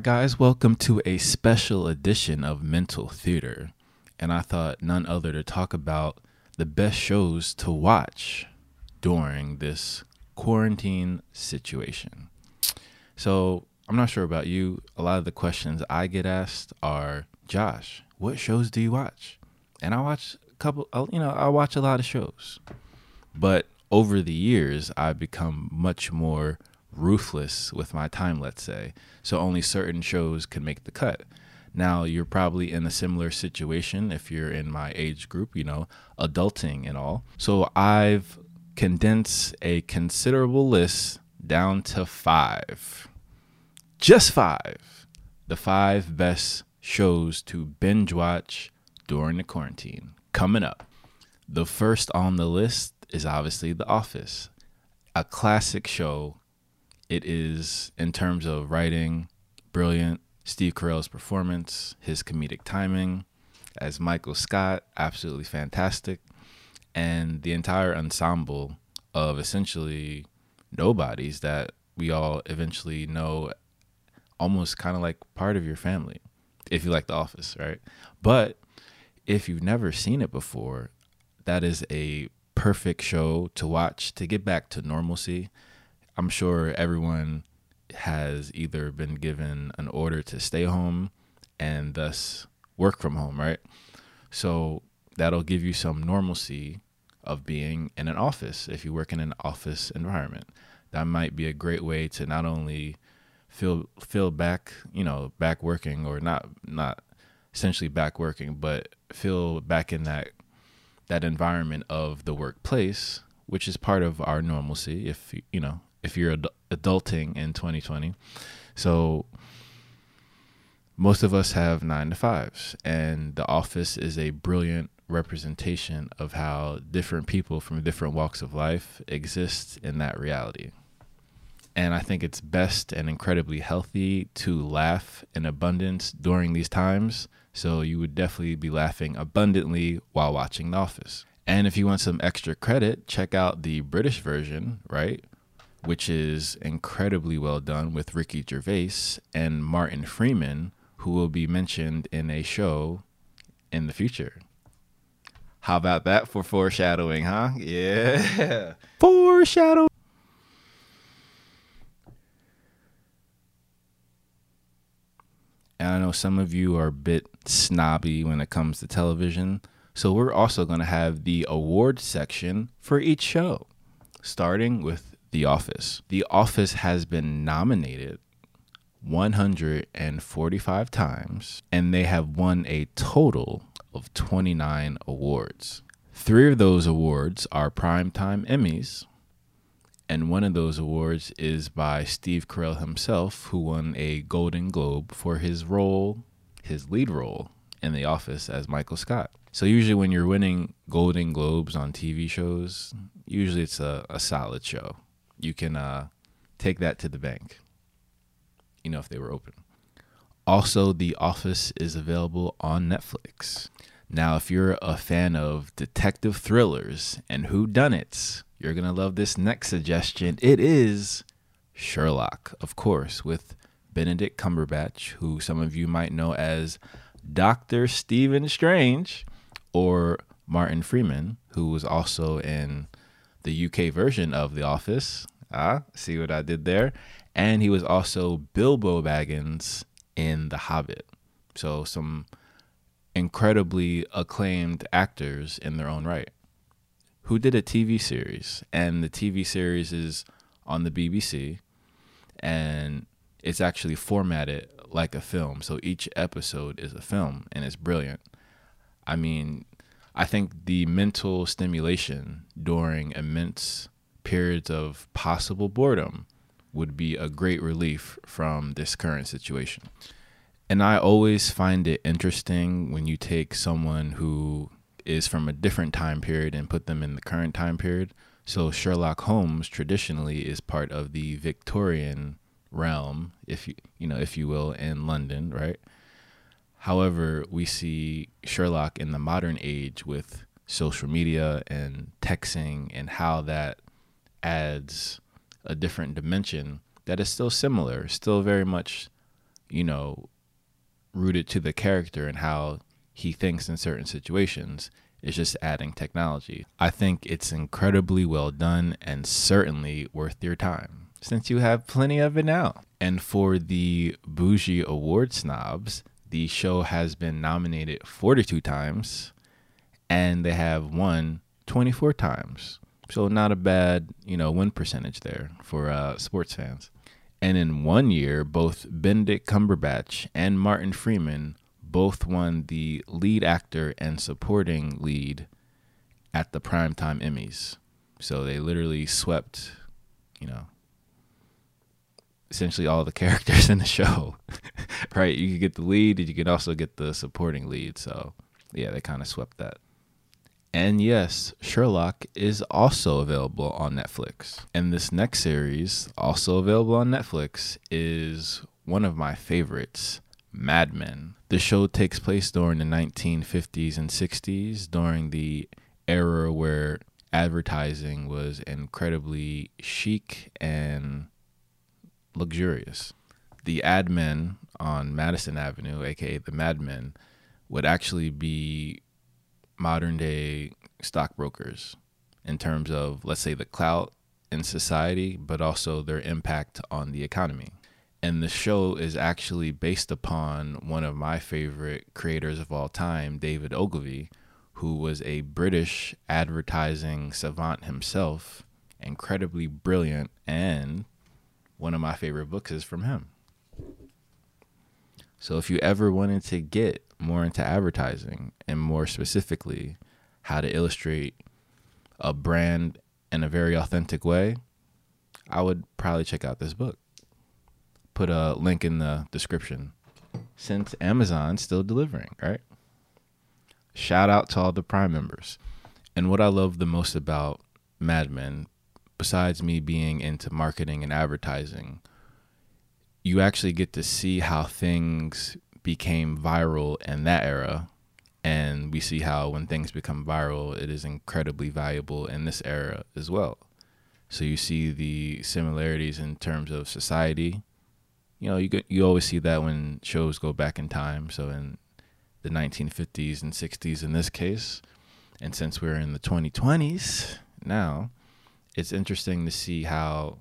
right, guys, welcome to a special edition of Mental Theatre. And I thought none other to talk about the best shows to watch during this quarantine situation. So, I'm not sure about you. A lot of the questions I get asked are Josh, what shows do you watch? And I watch a couple, uh, you know, I watch a lot of shows. But over the years, I've become much more ruthless with my time, let's say. So only certain shows can make the cut. Now, you're probably in a similar situation if you're in my age group, you know, adulting and all. So I've condensed a considerable list down to five. Just five. The five best shows to binge watch during the quarantine. Coming up. The first on the list is obviously The Office, a classic show it is, in terms of writing, brilliant. Steve Carell's performance, his comedic timing as Michael Scott, absolutely fantastic. And the entire ensemble of essentially nobodies that we all eventually know almost kind of like part of your family if you like The Office, right? But if you've never seen it before, that is a perfect show to watch to get back to normalcy I'm sure everyone has either been given an order to stay home and thus work from home, right? So that'll give you some normalcy of being in an office if you work in an office environment. That might be a great way to not only feel feel back, you know, back working or not not essentially back working, but feel back in that that environment of the workplace, which is part of our normalcy if you know, if you're ad- adulting in 2020. So most of us have nine to fives, and the office is a brilliant representation of how different people from different walks of life exist in that reality. And I think it's best and incredibly healthy to laugh in abundance during these times. So you would definitely be laughing abundantly while watching The Office. And if you want some extra credit, check out the British version, right? Which is incredibly well done with Ricky Gervais and Martin Freeman, who will be mentioned in a show in the future. How about that for foreshadowing, huh? Yeah. Foreshadow. And I know some of you are a bit snobby when it comes to television. So we're also going to have the award section for each show, starting with the Office. The Office has been nominated 145 times, and they have won a total of 29 awards. Three of those awards are Primetime Emmys, and one of those awards is by Steve Carell himself, who won a Golden Globe for his role, his lead role in The Office as Michael Scott. So usually when you're winning Golden Globes on TV shows, usually it's a, a solid show you can uh, take that to the bank. You know, if they were open. Also, The Office is available on Netflix. Now, if you're a fan of detective thrillers and whodunits, you're going to love this next suggestion. It is Sherlock, of course, with Benedict Cumberbatch, who some of you might know as Dr. Stephen Strange, or Martin Freeman, who was also in the UK version of The Office. Ah, see what I did there? And he was also Bilbo Baggins in The Hobbit. So some incredibly acclaimed actors in their own right who did a TV series. And the TV series is on the BBC and it's actually formatted like a film. So each episode is a film and it's brilliant. I mean, I think the mental stimulation during immense periods of possible boredom would be a great relief from this current situation. And I always find it interesting when you take someone who is from a different time period and put them in the current time period. So Sherlock Holmes traditionally is part of the Victorian realm, if you you know, if you will, in London, right? However, we see Sherlock in the modern age with social media and texting and how that adds a different dimension that is still similar, still very much, you know, rooted to the character and how he thinks in certain situations. It's just adding technology. I think it's incredibly well done and certainly worth your time since you have plenty of it now. And for the Bougie Award snobs, the show has been nominated 42 times and they have won 24 times. So not a bad, you know, win percentage there for uh, sports fans. And in one year, both Benedict Cumberbatch and Martin Freeman both won the lead actor and supporting lead at the Primetime Emmys. So they literally swept, you know, essentially all the characters in the show. right? You could get the lead, and you could also get the supporting lead. So yeah, they kind of swept that. And yes, Sherlock is also available on Netflix. And this next series, also available on Netflix, is one of my favorites. Mad Men. The show takes place during the 1950s and 60s, during the era where advertising was incredibly chic and luxurious. The ad men on Madison Avenue, aka the Mad Men, would actually be modern day stockbrokers in terms of, let's say, the clout in society, but also their impact on the economy and the show is actually based upon one of my favorite creators of all time, David Ogilvy, who was a British advertising savant himself, incredibly brilliant, and one of my favorite books is from him. So if you ever wanted to get more into advertising and more specifically how to illustrate a brand in a very authentic way, I would probably check out this book put a link in the description since Amazon's still delivering, right? Shout out to all the Prime members. And what I love the most about Mad Men, besides me being into marketing and advertising, you actually get to see how things became viral in that era. And we see how when things become viral, it is incredibly valuable in this era as well. So you see the similarities in terms of society, you know, you you always see that when shows go back in time. So in the 1950s and 60s in this case, and since we're in the 2020s now, it's interesting to see how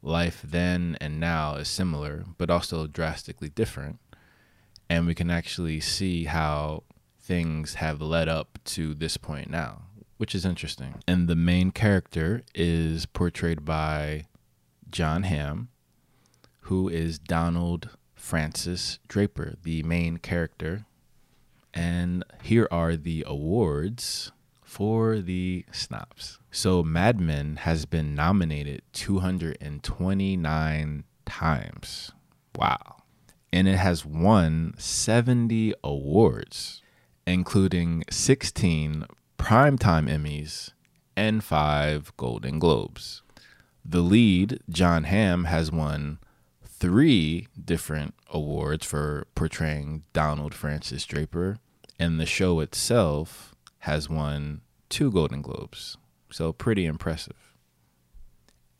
life then and now is similar, but also drastically different. And we can actually see how things have led up to this point now, which is interesting. And the main character is portrayed by Jon Hamm, who is Donald Francis Draper, the main character. And here are the awards for the snobs. So Mad Men has been nominated 229 times. Wow. And it has won 70 awards, including 16 Primetime Emmys and 5 Golden Globes. The lead, Jon Hamm, has won three different awards for portraying Donald Francis Draper, and the show itself has won two Golden Globes. So, pretty impressive.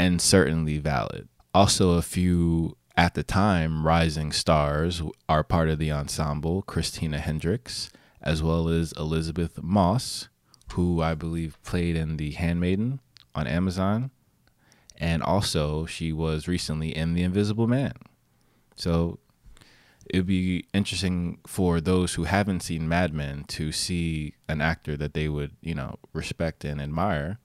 And certainly valid. Also, a few at the time rising stars are part of the ensemble Christina Hendricks, as well as Elisabeth Moss, who I believe played in The Handmaiden on Amazon and also she was recently in The Invisible Man. So it'd be interesting for those who haven't seen Mad Men to see an actor that they would, you know, respect and admire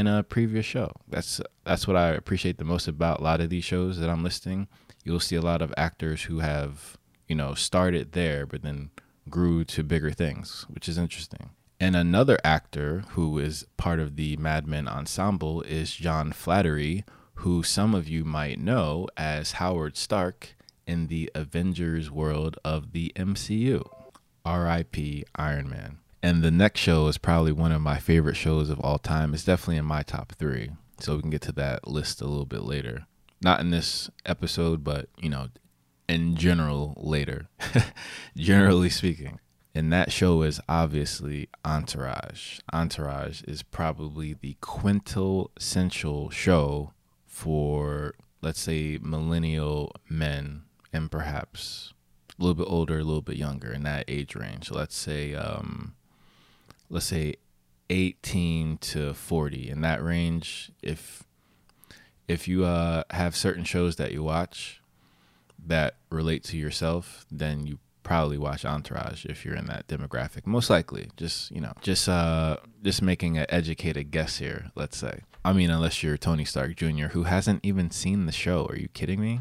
in a previous show. That's that's what I appreciate the most about a lot of these shows that I'm listing. You'll see a lot of actors who have, you know, started there but then grew to bigger things, which is interesting. And another actor who is part of the Mad Men ensemble is John Slattery, who some of you might know as Howard Stark in the Avengers world of the MCU. RIP Iron Man. And the next show is probably one of my favorite shows of all time. It's definitely in my top three. So we can get to that list a little bit later. Not in this episode, but, you know, in general later. Generally speaking. And that show is obviously Entourage. Entourage is probably the quintessential show for, let's say, millennial men and perhaps a little bit older, a little bit younger in that age range. Let's say, um, let's say 18 to 40 in that range. If if you uh, have certain shows that you watch that relate to yourself, then you probably watch Entourage if you're in that demographic. Most likely, just you know, just uh, just making an educated guess here. Let's say. I mean, unless you're Tony Stark Jr., who hasn't even seen the show. Are you kidding me?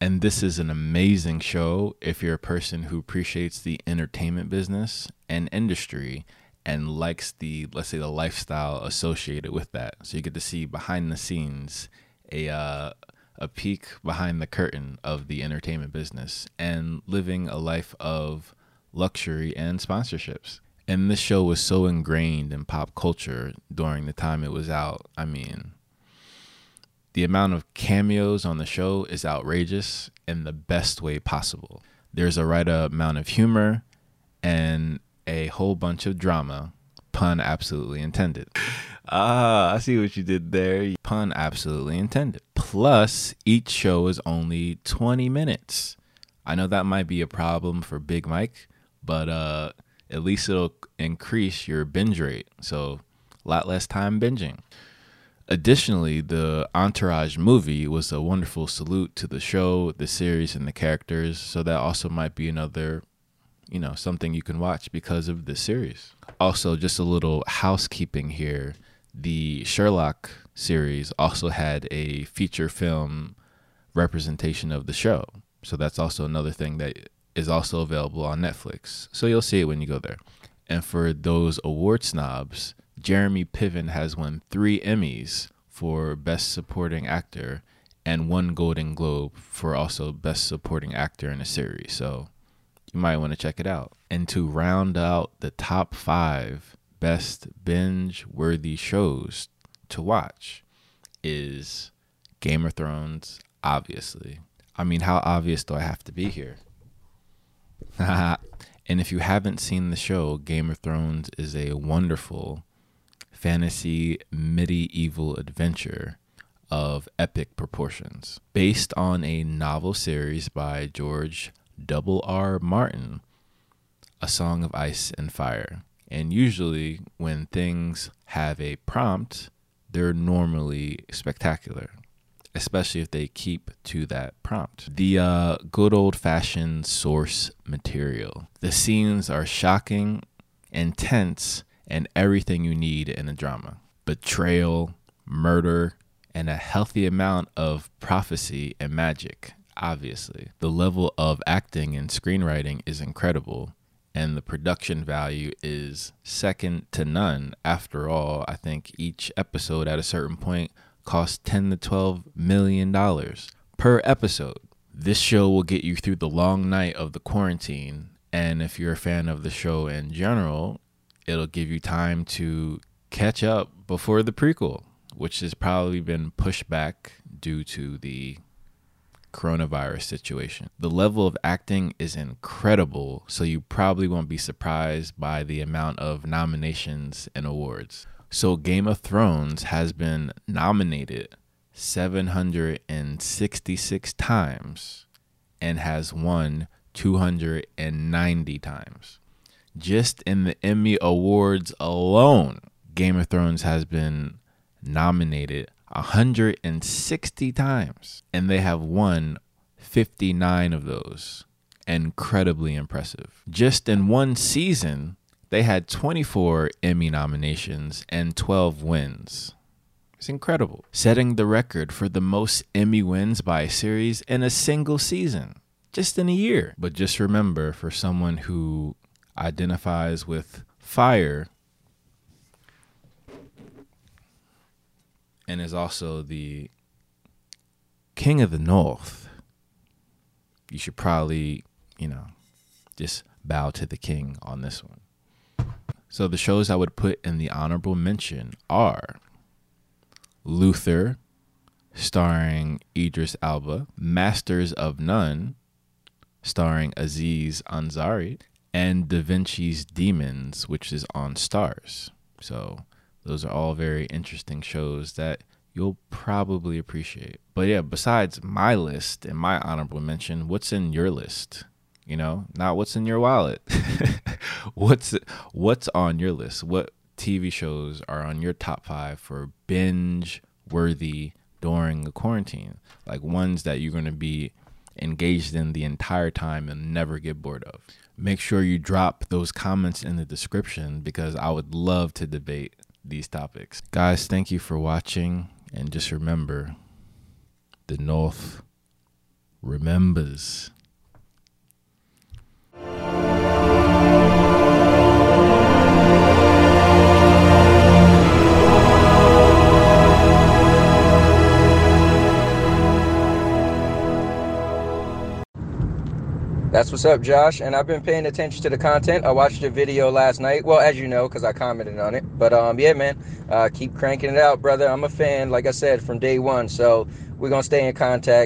And this is an amazing show if you're a person who appreciates the entertainment business and industry and likes the, let's say, the lifestyle associated with that. So you get to see behind the scenes a, uh, a peek behind the curtain of the entertainment business and living a life of luxury and sponsorships. And this show was so ingrained in pop culture during the time it was out. I mean, the amount of cameos on the show is outrageous in the best way possible. There's a right amount of humor and a whole bunch of drama, pun absolutely intended. Ah, I see what you did there. Pun absolutely intended. Plus, each show is only 20 minutes. I know that might be a problem for Big Mike, but uh, at least it'll increase your binge rate. So, a lot less time binging. Additionally, the Entourage movie was a wonderful salute to the show, the series, and the characters. So that also might be another, you know, something you can watch because of this series. Also, just a little housekeeping here. The Sherlock series also had a feature film representation of the show. So that's also another thing that is also available on Netflix. So you'll see it when you go there. And for those award snobs, Jeremy Piven has won three Emmys for Best Supporting Actor and one Golden Globe for also Best Supporting Actor in a series. So you might want to check it out. And to round out the top five best binge worthy shows to watch is Game of Thrones, obviously. I mean, how obvious do I have to be here? and if you haven't seen the show, Game of Thrones is a wonderful fantasy medieval adventure of epic proportions. Based on a novel series by George Double R. Martin, A Song of Ice and Fire. And usually, when things have a prompt, they're normally spectacular, especially if they keep to that prompt. The uh, good old fashioned source material. The scenes are shocking, intense, and everything you need in a drama betrayal, murder, and a healthy amount of prophecy and magic, obviously. The level of acting and screenwriting is incredible, and the production value is second to none. After all, I think each episode at a certain point costs 10 to 12 million dollars per episode. This show will get you through the long night of the quarantine, and if you're a fan of the show in general, it'll give you time to catch up before the prequel, which has probably been pushed back due to the coronavirus situation. The level of acting is incredible, so you probably won't be surprised by the amount of nominations and awards. So, Game of Thrones has been nominated 766 times and has won 290 times just in the Emmy Awards alone, Game of Thrones has been nominated 160 times, and they have won 59 of those. Incredibly impressive. Just in one season, they had 24 Emmy nominations and 12 wins. It's incredible. Setting the record for the most Emmy wins by a series in a single season, just in a year. But just remember for someone who identifies with fire and is also the king of the north, you should probably, you know, just bow to the king on this one. So the shows I would put in the honorable mention are Luther, starring Idris Elba, Masters of None, starring Aziz Ansari, and Da Vinci's Demons, which is on Starz. So those are all very interesting shows that you'll probably appreciate. But yeah, besides my list and my honorable mention, what's in your list? You know, not what's in your wallet. what's what's on your list? What TV shows are on your top 5 for binge worthy during the quarantine? Like ones that you're going to be engaged in the entire time and never get bored of. Make sure you drop those comments in the description because I would love to debate these topics. Guys, thank you for watching. And just remember the North remembers. That's what's up, Josh. And I've been paying attention to the content. I watched your video last night. Well, as you know, because I commented on it. But um, yeah, man, uh, keep cranking it out, brother. I'm a fan, like I said, from day one. So we're gonna stay in contact.